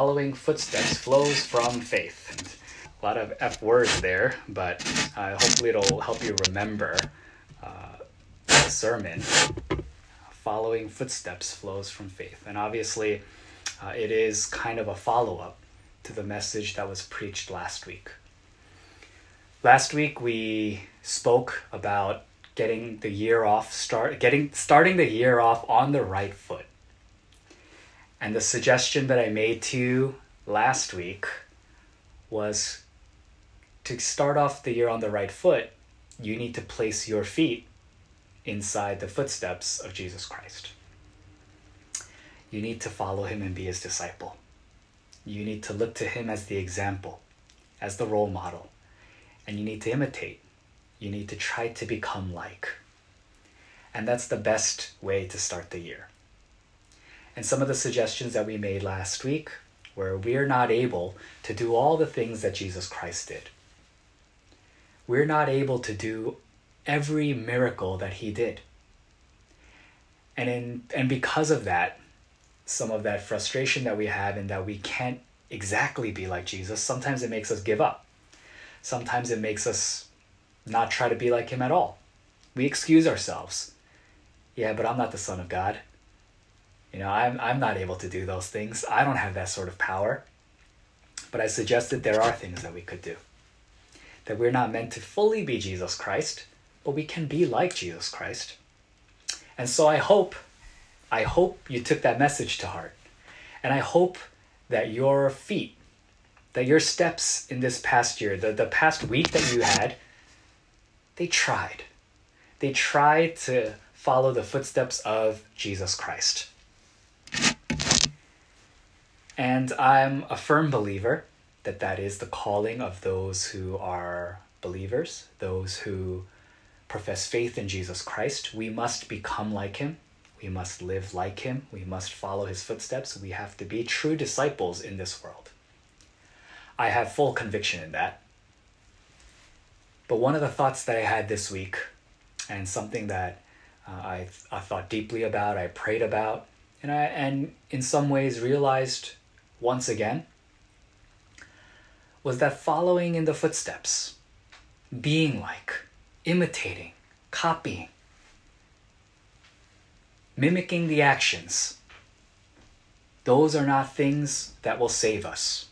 following footsteps flows from faith. A lot of F words there, but uh, hopefully it'll help you remember uh, the sermon. Following footsteps flows from faith. And obviously, uh, it is kind of a follow up to the message that was preached last week. Last week we spoke about getting the year off start getting starting the year off on the right foot. And the suggestion that I made to you last week was to start off the year on the right foot, you need to place your feet inside the footsteps of Jesus Christ. You need to follow him and be his disciple. You need to look to him as the example, as the role model, and you need to imitate. You need to try to become like. And that's the best way to start the year. And some of the suggestions that we made last week were we're not able to do all the things that Jesus Christ did. We're not able to do every miracle that he did. And in and because of that, some of that frustration that we have and that we can't exactly be like Jesus, sometimes it makes us give up. Sometimes it makes us not try to be like him at all. We excuse ourselves. Yeah, but I'm not the Son of God. You know, I'm, I'm not able to do those things. I don't have that sort of power. But I suggested there are things that we could do. That we're not meant to fully be Jesus Christ, but we can be like Jesus Christ. And so I hope I hope you took that message to heart. And I hope that your feet, that your steps in this past year, the, the past week that you had, they tried. They tried to follow the footsteps of Jesus Christ. And I'm a firm believer that that is the calling of those who are believers, those who profess faith in Jesus Christ. We must become like him. We must live like him. We must follow his footsteps. We have to be true disciples in this world. I have full conviction in that. But one of the thoughts that I had this week, and something that uh, I, I thought deeply about, I prayed about, and I and in some ways realized once again, was that following in the footsteps, being like, imitating, copying, mimicking the actions, those are not things that will save us.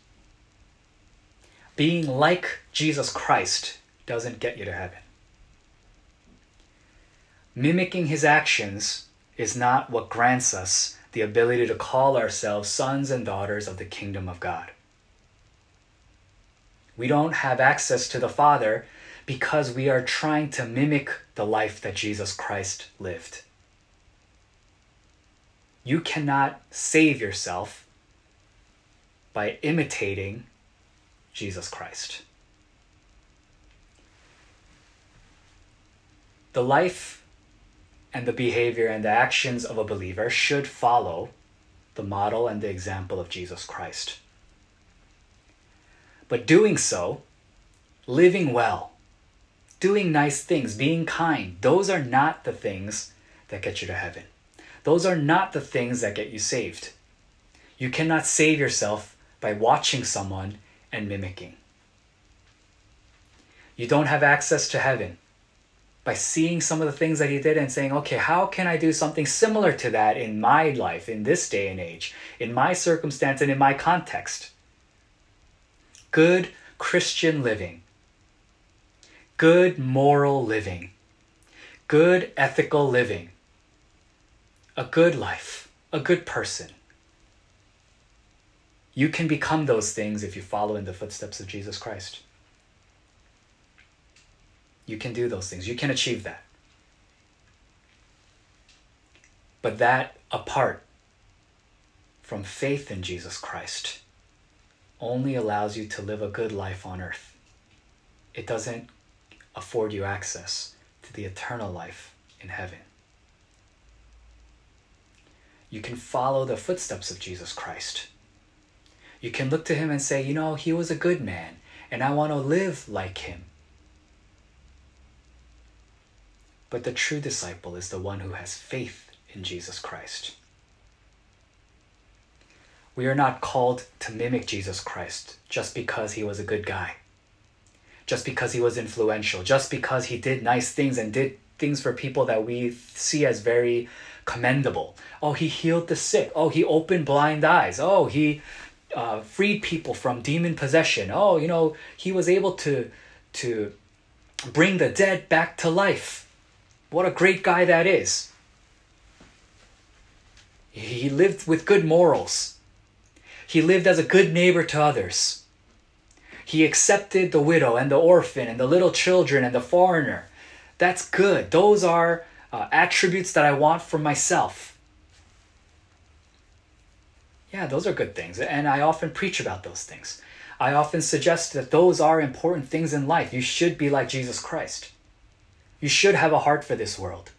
Being like Jesus Christ doesn't get you to heaven. Mimicking his actions is not what grants us the ability to call ourselves sons and daughters of the kingdom of God. We don't have access to the Father because we are trying to mimic the life that Jesus Christ lived. You cannot save yourself by imitating Jesus Christ. The life and the behavior and the actions of a believer should follow the model and the example of Jesus Christ. But doing so, living well, doing nice things, being kind, those are not the things that get you to heaven. Those are not the things that get you saved. You cannot save yourself by watching someone and mimicking. You don't have access to heaven by seeing some of the things that he did and saying, okay, how can I do something similar to that in my life, in this day and age, in my circumstance, and in my context? Good Christian living, good moral living, good ethical living a good life, a good person. You can become those things if you follow in the footsteps of Jesus Christ. You can do those things. You can achieve that. But that apart from faith in Jesus Christ only allows you to live a good life on earth. It doesn't afford you access to the eternal life in heaven you can follow the footsteps of Jesus Christ. You can look to him and say, you know, he was a good man, and I want to live like him. But the true disciple is the one who has faith in Jesus Christ. We are not called to mimic Jesus Christ just because he was a good guy, just because he was influential, just because he did nice things and did things for people that we see as very commendable. Oh, he healed the sick. Oh, he opened blind eyes. Oh, he uh, freed people from demon possession. Oh, you know, he was able to to bring the dead back to life. What a great guy that is. He lived with good morals. He lived as a good neighbor to others. He accepted the widow and the orphan and the little children and the foreigner. That's good. Those are uh, attributes that I want for myself. Yeah, those are good things. And I often preach about those things. I often suggest that those are important things in life. You should be like Jesus Christ. You should have a heart for this world.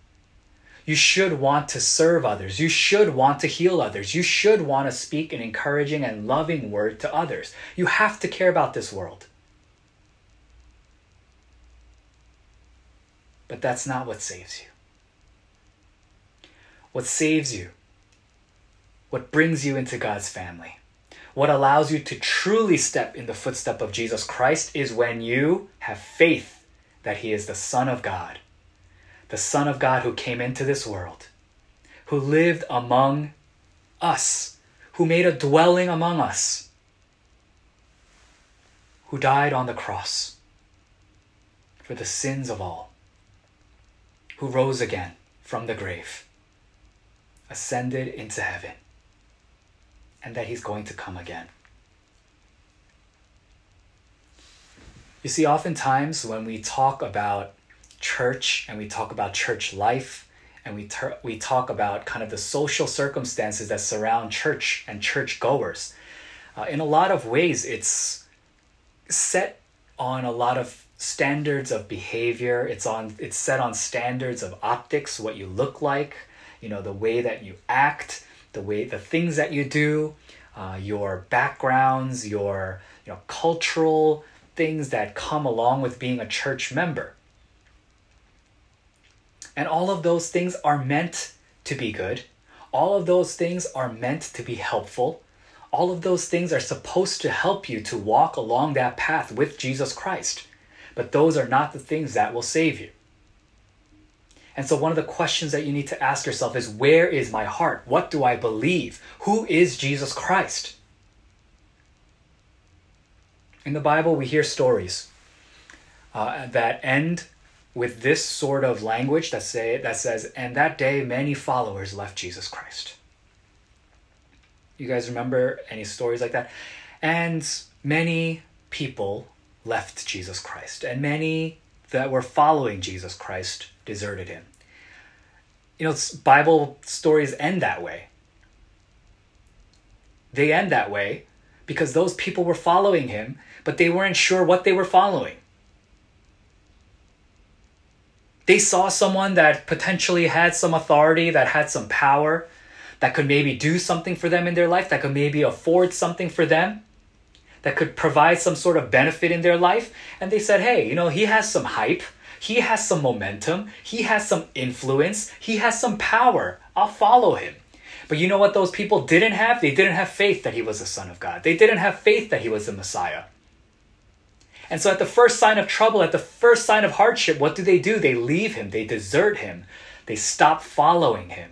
You should want to serve others. You should want to heal others. You should want to speak an encouraging and loving word to others. You have to care about this world. But that's not what saves you. What saves you, what brings you into God's family, what allows you to truly step in the footstep of Jesus Christ is when you have faith that He is the Son of God, the Son of God who came into this world, who lived among us, who made a dwelling among us, who died on the cross for the sins of all, who rose again from the grave, ascended into heaven and that he's going to come again. You see, oftentimes when we talk about church and we talk about church life and we, ter- we talk about kind of the social circumstances that surround church and church goers, uh, in a lot of ways it's set on a lot of standards of behavior. It's on it's set on standards of optics what you look like you know the way that you act the way the things that you do, uh, your backgrounds, your you know cultural things that come along with being a church member. And all of those things are meant to be good. All of those things are meant to be helpful. All of those things are supposed to help you to walk along that path with Jesus Christ. But those are not the things that will save you. And so, one of the questions that you need to ask yourself is where is my heart? What do I believe? Who is Jesus Christ? In the Bible, we hear stories uh, that end with this sort of language that say that says, "And that day, many followers left Jesus Christ." You guys remember any stories like that? And many people left Jesus Christ, and many that were following Jesus Christ deserted him. You know, Bible stories end that way. They end that way because those people were following him, but they weren't sure what they were following. They saw someone that potentially had some authority, that had some power, that could maybe do something for them in their life, that could maybe afford something for them, that could provide some sort of benefit in their life. And they said, hey, you know, he has some hype. He has some momentum. He has some influence. He has some power. I'll follow him. But you know what those people didn't have? They didn't have faith that he was the Son of God. They didn't have faith that he was the Messiah. And so at the first sign of trouble, at the first sign of hardship, what do they do? They leave him. They desert him. They stop following him.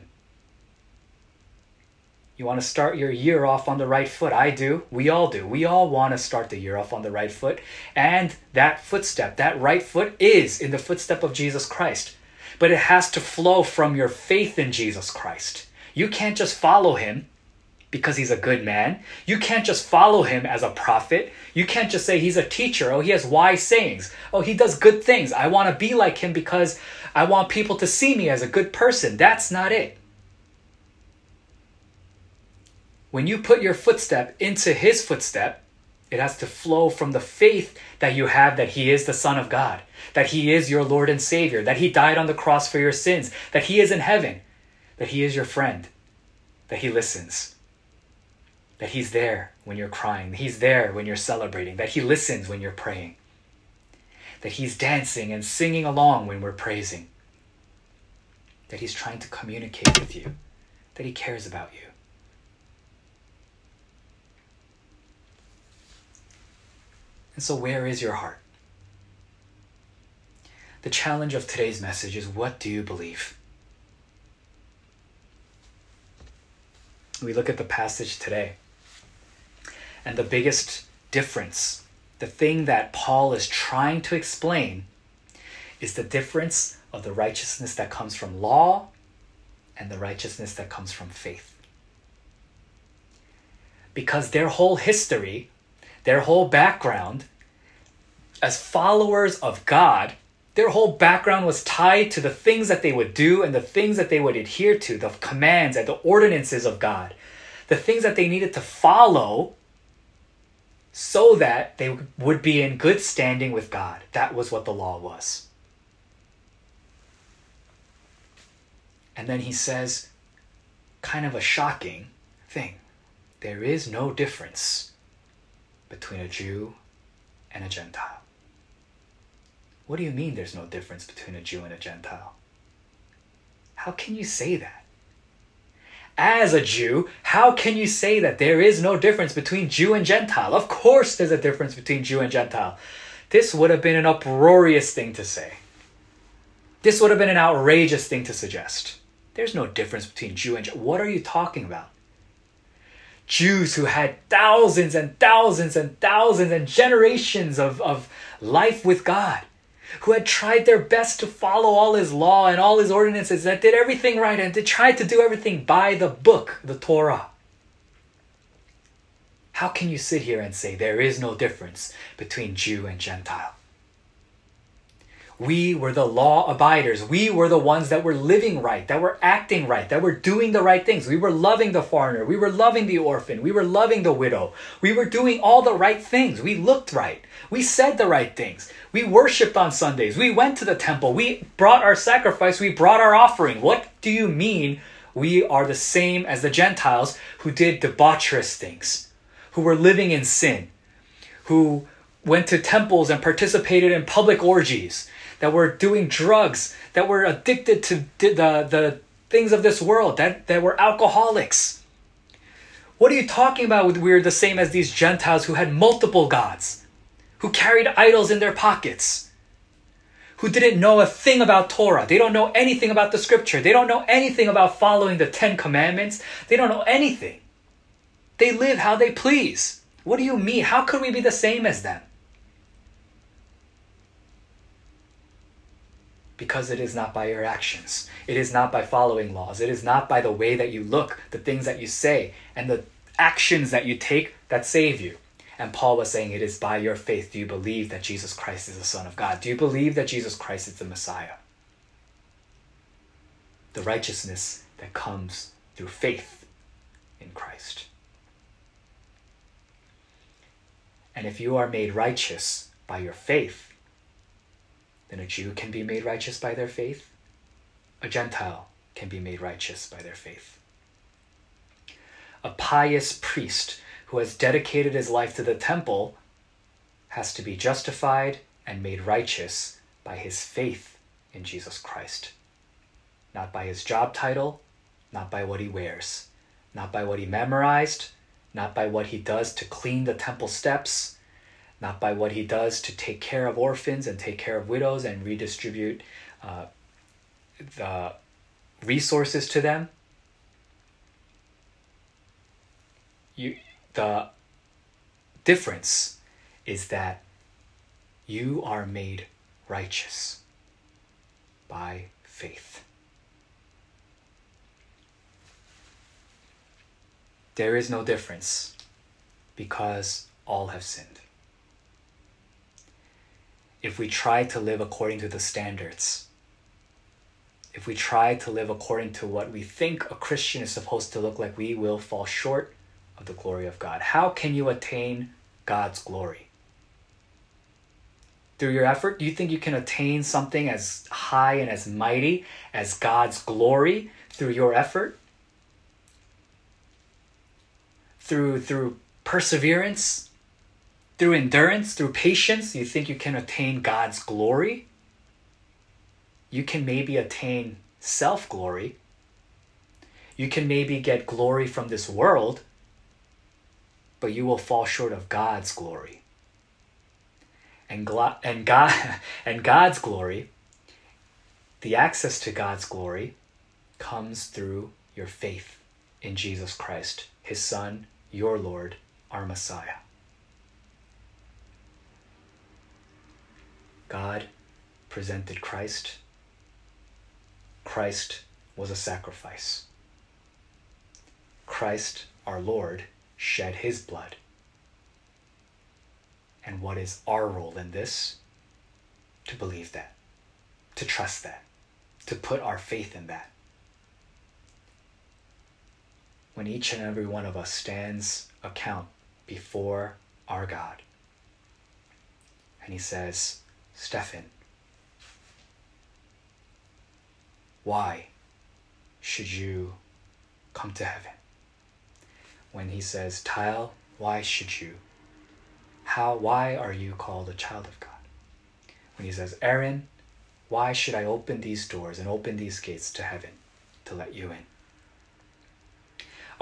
You want to start your year off on the right foot. I do. We all do. We all want to start the year off on the right foot. And that footstep, that right foot, is in the footstep of Jesus Christ. But it has to flow from your faith in Jesus Christ. You can't just follow him because he's a good man. You can't just follow him as a prophet. You can't just say he's a teacher. Oh, he has wise sayings. Oh, he does good things. I want to be like him because I want people to see me as a good person. That's not it. When you put your footstep into his footstep, it has to flow from the faith that you have that he is the Son of God, that he is your Lord and Savior, that he died on the cross for your sins, that he is in heaven, that he is your friend, that he listens, that He's there when you're crying, He's there when you're celebrating, that He listens when you're praying, that He's dancing and singing along when we're praising, that He's trying to communicate with you, that He cares about you. And so, where is your heart? The challenge of today's message is what do you believe? We look at the passage today and the biggest difference, the thing that Paul is trying to explain, is the difference of the righteousness that comes from law and the righteousness that comes from faith. Because their whole history, their whole background, as followers of God, their whole background was tied to the things that they would do and the things that they would adhere to, the commands and the ordinances of God, the things that they needed to follow so that they would be in good standing with God. That was what the law was. And then he says, kind of a shocking thing there is no difference between a Jew and a Gentile. What do you mean there's no difference between a Jew and a Gentile? How can you say that? As a Jew, how can you say that there is no difference between Jew and Gentile? Of course, there's a difference between Jew and Gentile. This would have been an uproarious thing to say. This would have been an outrageous thing to suggest. There's no difference between Jew and Jew. What are you talking about? Jews who had thousands and thousands and thousands and generations of, of life with God, who had tried their best to follow all his law and all his ordinances, that did everything right and they tried to do everything by the book, the Torah. How can you sit here and say there is no difference between Jew and Gentile? We were the law abiders. We were the ones that were living right, that were acting right, that were doing the right things. We were loving the foreigner. We were loving the orphan. We were loving the widow. We were doing all the right things. We looked right. We said the right things. We worshiped on Sundays. We went to the temple. We brought our sacrifice. We brought our offering. What do you mean we are the same as the Gentiles who did debaucherous things, who were living in sin, who went to temples and participated in public orgies? That were doing drugs, that were addicted to the, the things of this world, that, that were alcoholics. What are you talking about? We're the same as these Gentiles who had multiple gods, who carried idols in their pockets, who didn't know a thing about Torah. They don't know anything about the scripture. They don't know anything about following the Ten Commandments. They don't know anything. They live how they please. What do you mean? How could we be the same as them? Because it is not by your actions. It is not by following laws. It is not by the way that you look, the things that you say, and the actions that you take that save you. And Paul was saying it is by your faith. Do you believe that Jesus Christ is the Son of God? Do you believe that Jesus Christ is the Messiah? The righteousness that comes through faith in Christ. And if you are made righteous by your faith, then a Jew can be made righteous by their faith. A Gentile can be made righteous by their faith. A pious priest who has dedicated his life to the temple has to be justified and made righteous by his faith in Jesus Christ. Not by his job title, not by what he wears, not by what he memorized, not by what he does to clean the temple steps, not by what he does to take care of orphans and take care of widows and redistribute uh, the resources to them. You, the difference is that you are made righteous by faith. There is no difference because all have sinned if we try to live according to the standards, if we try to live according to what we think a Christian is supposed to look like, we will fall short of the glory of God. How can you attain God's glory? Through your effort? Do you think you can attain something as high and as mighty as God's glory through your effort? Through through perseverance, through endurance, through patience, you think you can attain God's glory? You can maybe attain self glory. You can maybe get glory from this world, but you will fall short of God's glory. And, glo- and, God, and God's glory, the access to God's glory, comes through your faith in Jesus Christ, his Son, your Lord, our Messiah. God presented Christ. Christ was a sacrifice. Christ, our Lord, shed his blood. And what is our role in this? To believe that, to trust that, to put our faith in that. When each and every one of us stands account before our God, and he says, Stephen, why should you come to heaven? When he says, Tile, why should you? How, why are you called a child of God? When he says, Aaron, why should I open these doors and open these gates to heaven to let you in?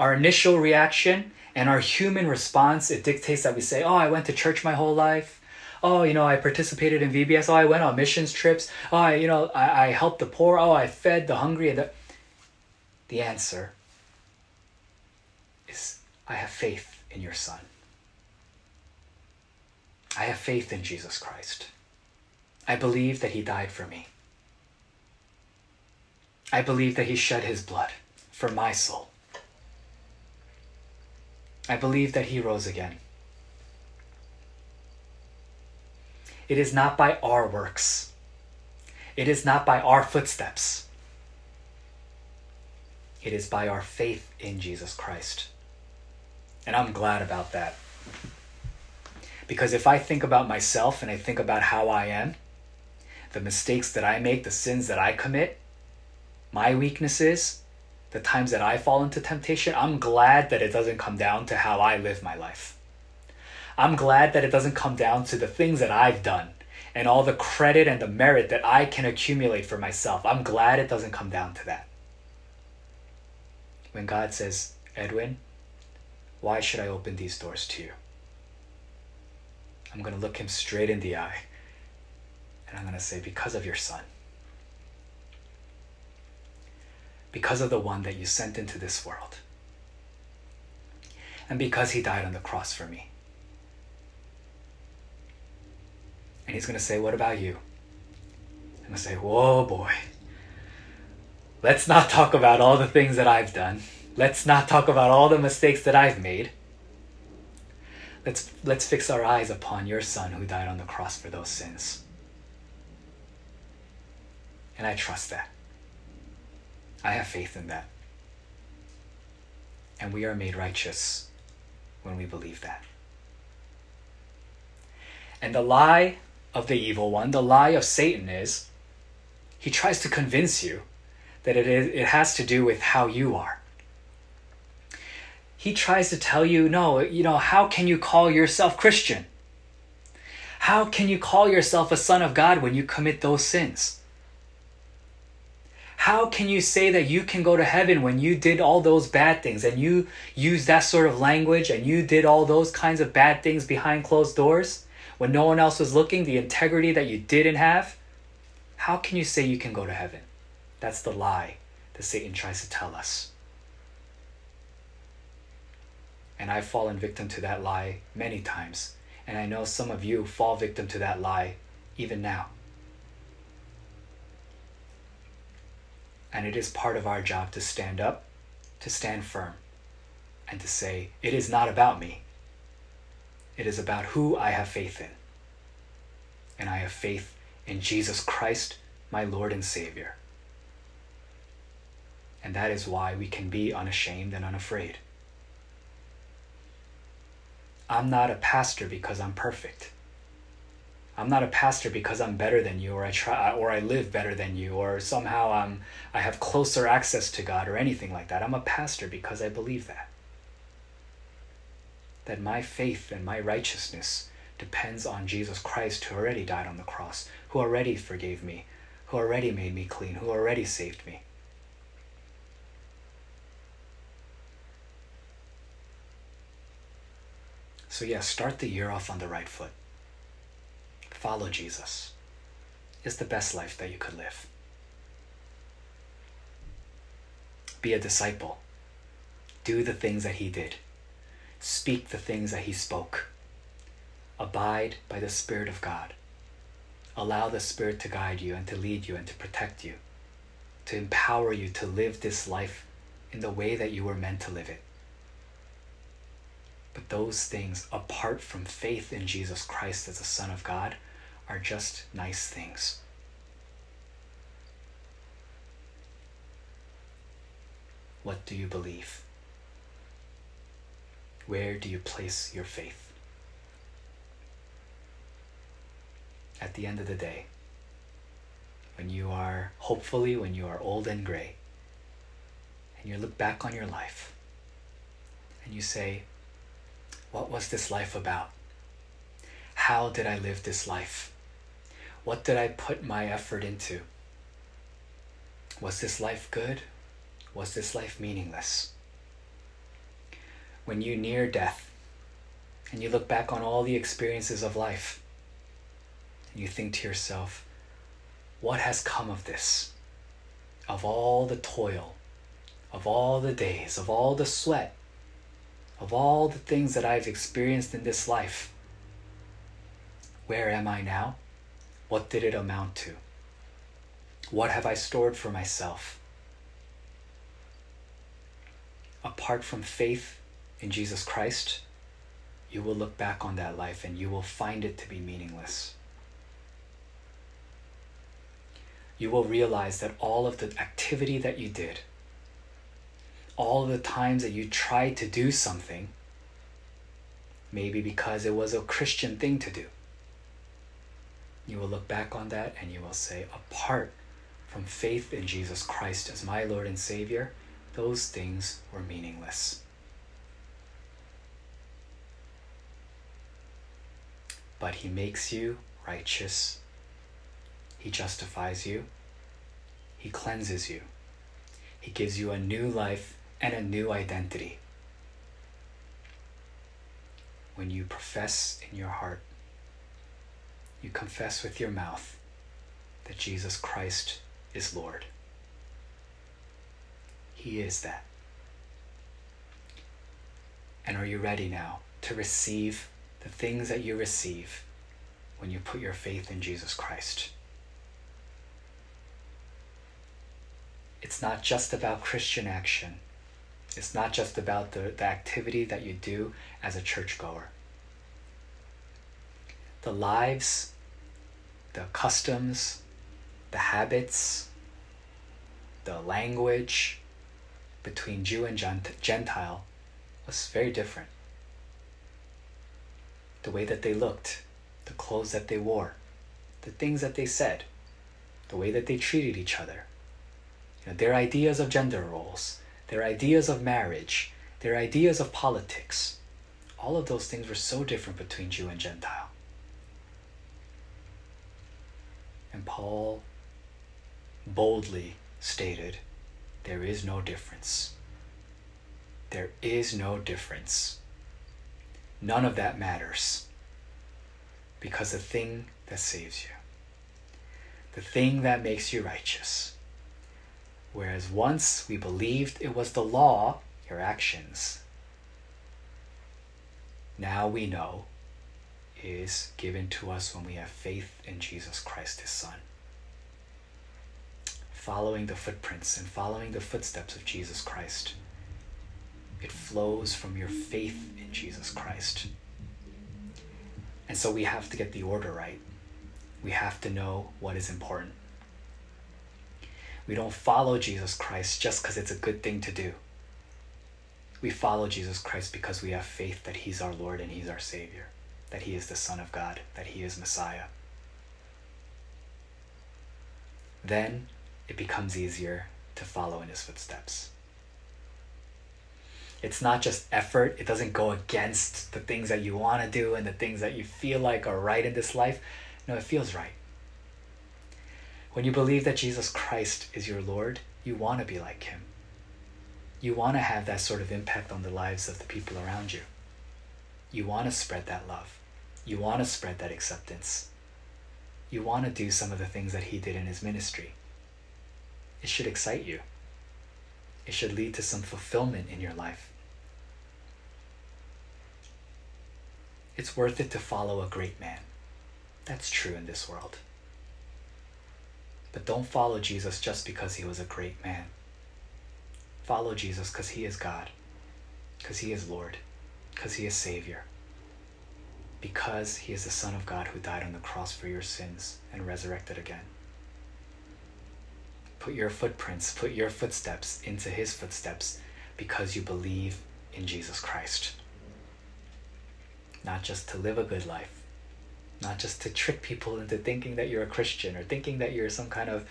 Our initial reaction and our human response, it dictates that we say, Oh, I went to church my whole life. Oh, you know, I participated in VBS. Oh, I went on missions trips. Oh, I, you know, I, I helped the poor. Oh, I fed the hungry. And the, the answer is I have faith in your Son. I have faith in Jesus Christ. I believe that He died for me. I believe that He shed His blood for my soul. I believe that He rose again. It is not by our works. It is not by our footsteps. It is by our faith in Jesus Christ. And I'm glad about that. Because if I think about myself and I think about how I am, the mistakes that I make, the sins that I commit, my weaknesses, the times that I fall into temptation, I'm glad that it doesn't come down to how I live my life. I'm glad that it doesn't come down to the things that I've done and all the credit and the merit that I can accumulate for myself. I'm glad it doesn't come down to that. When God says, Edwin, why should I open these doors to you? I'm going to look him straight in the eye and I'm going to say, because of your son. Because of the one that you sent into this world. And because he died on the cross for me. And he's going to say, What about you? I'm going to say, Whoa, boy. Let's not talk about all the things that I've done. Let's not talk about all the mistakes that I've made. Let's, let's fix our eyes upon your son who died on the cross for those sins. And I trust that. I have faith in that. And we are made righteous when we believe that. And the lie of the evil one, the lie of Satan is he tries to convince you that it, is, it has to do with how you are. He tries to tell you, no, you know, how can you call yourself Christian? How can you call yourself a son of God when you commit those sins? How can you say that you can go to heaven when you did all those bad things and you use that sort of language and you did all those kinds of bad things behind closed doors when no one else was looking, the integrity that you didn't have? How can you say you can go to heaven? That's the lie that Satan tries to tell us. And I've fallen victim to that lie many times. And I know some of you fall victim to that lie even now. And it is part of our job to stand up, to stand firm, and to say, It is not about me. It is about who I have faith in. And I have faith in Jesus Christ, my Lord and Savior. And that is why we can be unashamed and unafraid. I'm not a pastor because I'm perfect. I'm not a pastor because I'm better than you or I try or I live better than you or somehow I'm I have closer access to God or anything like that. I'm a pastor because I believe that. That my faith and my righteousness depends on Jesus Christ who already died on the cross, who already forgave me, who already made me clean, who already saved me. So, yeah, start the year off on the right foot. follow Jesus is the best life that you could live. Be a disciple. Do the things that he did. Speak the things that he spoke. Abide by the Spirit of God. Allow the Spirit to guide you and to lead you and to protect you, to empower you to live this life in the way that you were meant to live it. But those things, apart from faith in Jesus Christ as the Son of God, are just nice things. What do you believe? Where do you place your faith? At the end of the day, when you are, hopefully, when you are old and gray, and you look back on your life, and you say, What was this life about? How did I live this life? What did I put my effort into? Was this life good? Was this life meaningless? When you near death and you look back on all the experiences of life and you think to yourself, what has come of this? Of all the toil, of all the days, of all the sweat, of all the things that I've experienced in this life, where am I now? What did it amount to? What have I stored for myself? Apart from faith in Jesus Christ, you will look back on that life and you will find it to be meaningless. You will realize that all of the activity that you did, all the times that you tried to do something, maybe because it was a Christian thing to do, you will look back on that and you will say, apart from faith in Jesus Christ as my Lord and Savior, those things were meaningless. But He makes you righteous, He justifies you, He cleanses you, He gives you a new life and a new identity. When you profess in your heart you confess with your mouth that Jesus Christ is Lord. He is that. And are you ready now to receive the things that you receive when you put your faith in Jesus Christ? It's not just about Christian action. It's not just about the, the activity that you do as a churchgoer the lives, the customs, the habits, the language between Jew and Gentile was very different. The way that they looked, the clothes that they wore, the things that they said, the way that they treated each other, you know, their ideas of gender roles, their ideas of marriage, their ideas of politics, all of those things were so different between Jew and Gentile. And Paul boldly stated, There is no difference. There is no difference. None of that matters. Because the thing that saves you, the thing that makes you righteous, whereas once we believed it was the law, your actions, now we know is given to us when we have faith in Jesus Christ, his Son. Following the footprints and following the footsteps of Jesus Christ. It flows from your faith in Jesus Christ. And so we have to get the order right. We have to know what is important. We don't follow Jesus Christ just because it's a good thing to do. We follow Jesus Christ because we have faith that He's our Lord and He's our Savior that he is the Son of God, that he is Messiah. Then it becomes easier to follow in his footsteps. It's not just effort, it doesn't go against the things that you want to do and the things that you feel like are right in this life. No, it feels right. When you believe that Jesus Christ is your Lord, you want to be like him. You want to have that sort of impact on the lives of the people around you. You want to spread that love. You want to spread that acceptance. you want to do some of the things that he did in his ministry. It should excite you. It should lead to some fulfillment in your life. It's worth it to follow a great man. That's true in this world. But don't follow Jesus just because he was a great man. Follow Jesus because he is God, because he is Lord, because he is Savior, because he is the Son of God who died on the cross for your sins and resurrected again. Put your footprints, put your footsteps into his footsteps because you believe in Jesus Christ. Not just to live a good life, not just to trick people into thinking that you're a Christian or thinking that you're some kind of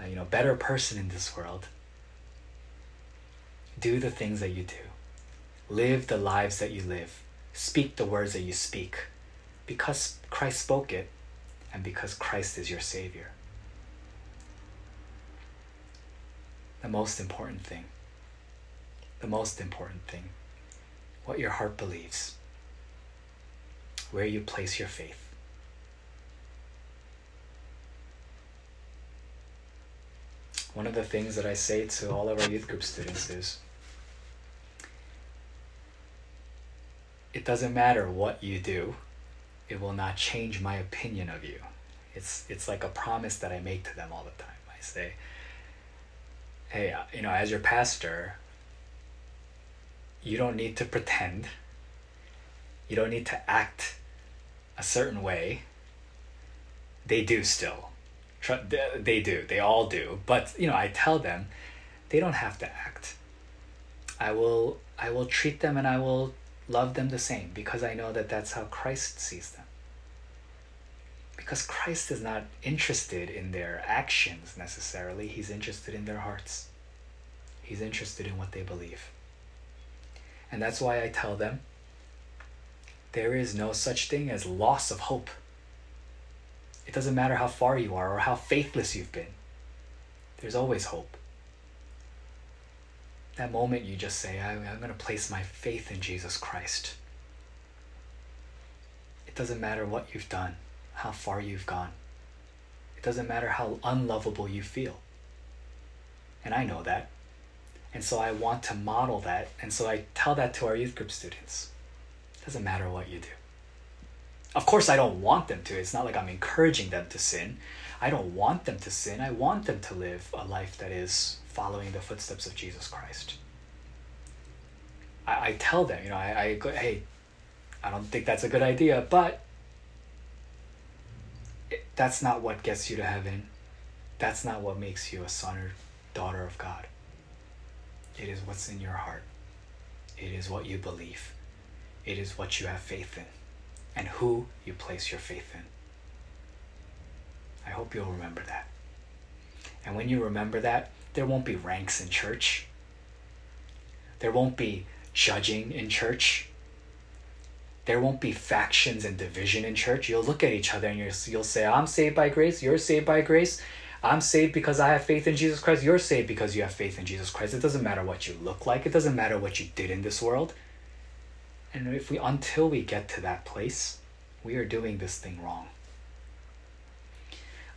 uh, you know better person in this world do the things that you do. Live the lives that you live. Speak the words that you speak. Because Christ spoke it and because Christ is your Savior. The most important thing. The most important thing. What your heart believes. Where you place your faith. One of the things that I say to all of our youth group students is it doesn't matter what you do, it will not change my opinion of you. It's it's like a promise that I make to them all the time. I say, "Hey, uh, you know, as your pastor, you don't need to pretend. You don't need to act a certain way. They do still. They do. They all do. But, you know, I tell them they don't have to act. I will I will treat them and I will love them the same because I know that that's how Christ sees them. Because Christ is not interested in their actions necessarily, He's interested in their hearts. He's interested in what they believe. And that's why I tell them there is no such thing as loss of hope. It doesn't matter how far you are or how faithless you've been, there's always hope that moment you just say, I'm, going to place my faith in Jesus Christ. It doesn't matter what you've done, how far you've gone. It doesn't matter how unlovable you feel. And I know that. And so I want to model that. And so I tell that to our youth group students. It doesn't matter what you do. Of course, I don't want them to. It's not like I'm encouraging them to sin. I don't want them to sin. I want them to live a life that is following the footsteps of Jesus Christ. I, I tell them, you know, I, I go, hey, I don't think that's a good idea, but that's not what gets you to heaven. That's not what makes you a son or daughter of God. It is what's in your heart. It is what you believe. It is what you have faith in and who you place your faith in. I hope you'll remember that. And when you remember that, there won't be ranks in church. There won't be judging in church. There won't be factions and division in church. You'll look at each other and you'll say, I'm saved by grace, you're saved by grace. I'm saved because I have faith in Jesus Christ. You're saved because you have faith in Jesus Christ. It doesn't matter what you look like. It doesn't matter what you did in this world. And if we until we get to that place, we are doing this thing wrong.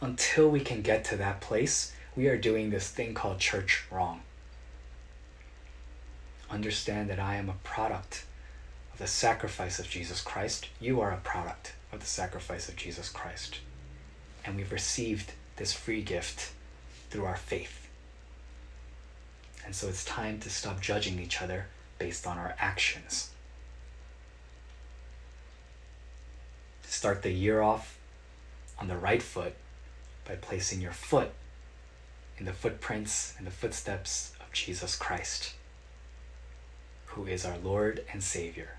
Until we can get to that place, we are doing this thing called church wrong. Understand that I am a product the sacrifice of Jesus Christ. You are a product of the sacrifice of Jesus Christ. And we've received this free gift through our faith. And so it's time to stop judging each other based on our actions. Start the year off on the right foot by placing your foot in the footprints and the footsteps of Jesus Christ, who is our Lord and Savior.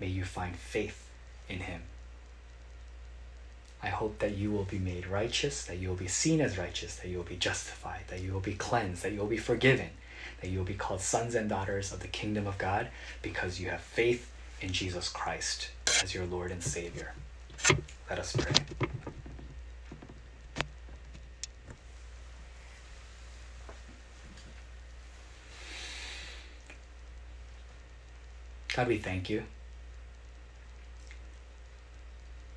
May you find faith in him. I hope that you will be made righteous, that you will be seen as righteous, that you will be justified, that you will be cleansed, that you will be forgiven, that you will be called sons and daughters of the kingdom of God because you have faith in Jesus Christ as your Lord and Savior. Let us pray. God, we thank you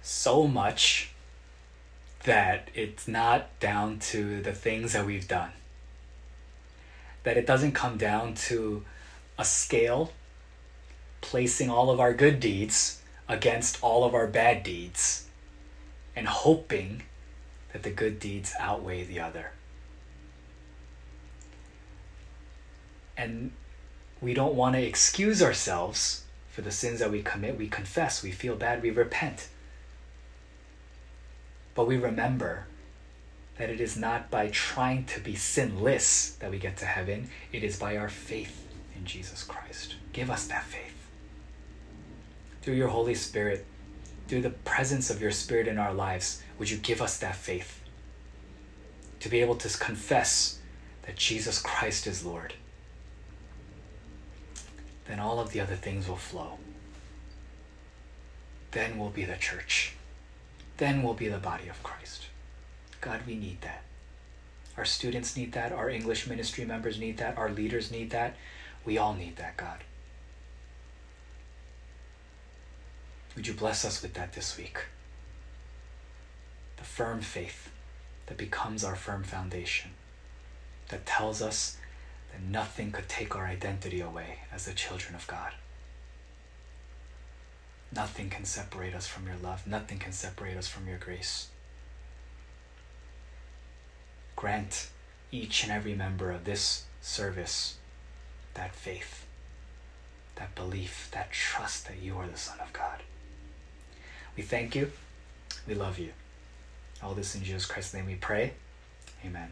so much that it's not down to the things that we've done. That it doesn't come down to a scale placing all of our good deeds against all of our bad deeds and hoping that the good deeds outweigh the other. And we don't want to excuse ourselves for the sins that we commit. We confess, we feel bad, we repent. But we remember that it is not by trying to be sinless that we get to heaven, it is by our faith in Jesus Christ. Give us that faith. Through your Holy Spirit, through the presence of your Spirit in our lives, would you give us that faith to be able to confess that Jesus Christ is Lord? Then all of the other things will flow. Then we'll be the church. Then we'll be the body of Christ. God, we need that. Our students need that. Our English ministry members need that. Our leaders need that. We all need that, God. Would you bless us with that this week? The firm faith that becomes our firm foundation, that tells us that nothing could take our identity away as the children of God. Nothing can separate us from your love. Nothing can separate us from your grace. Grant each and every member of this service that faith, that belief, that trust that you are the Son of God. We thank you. We love you. All this in Jesus Christ's name we pray. Amen.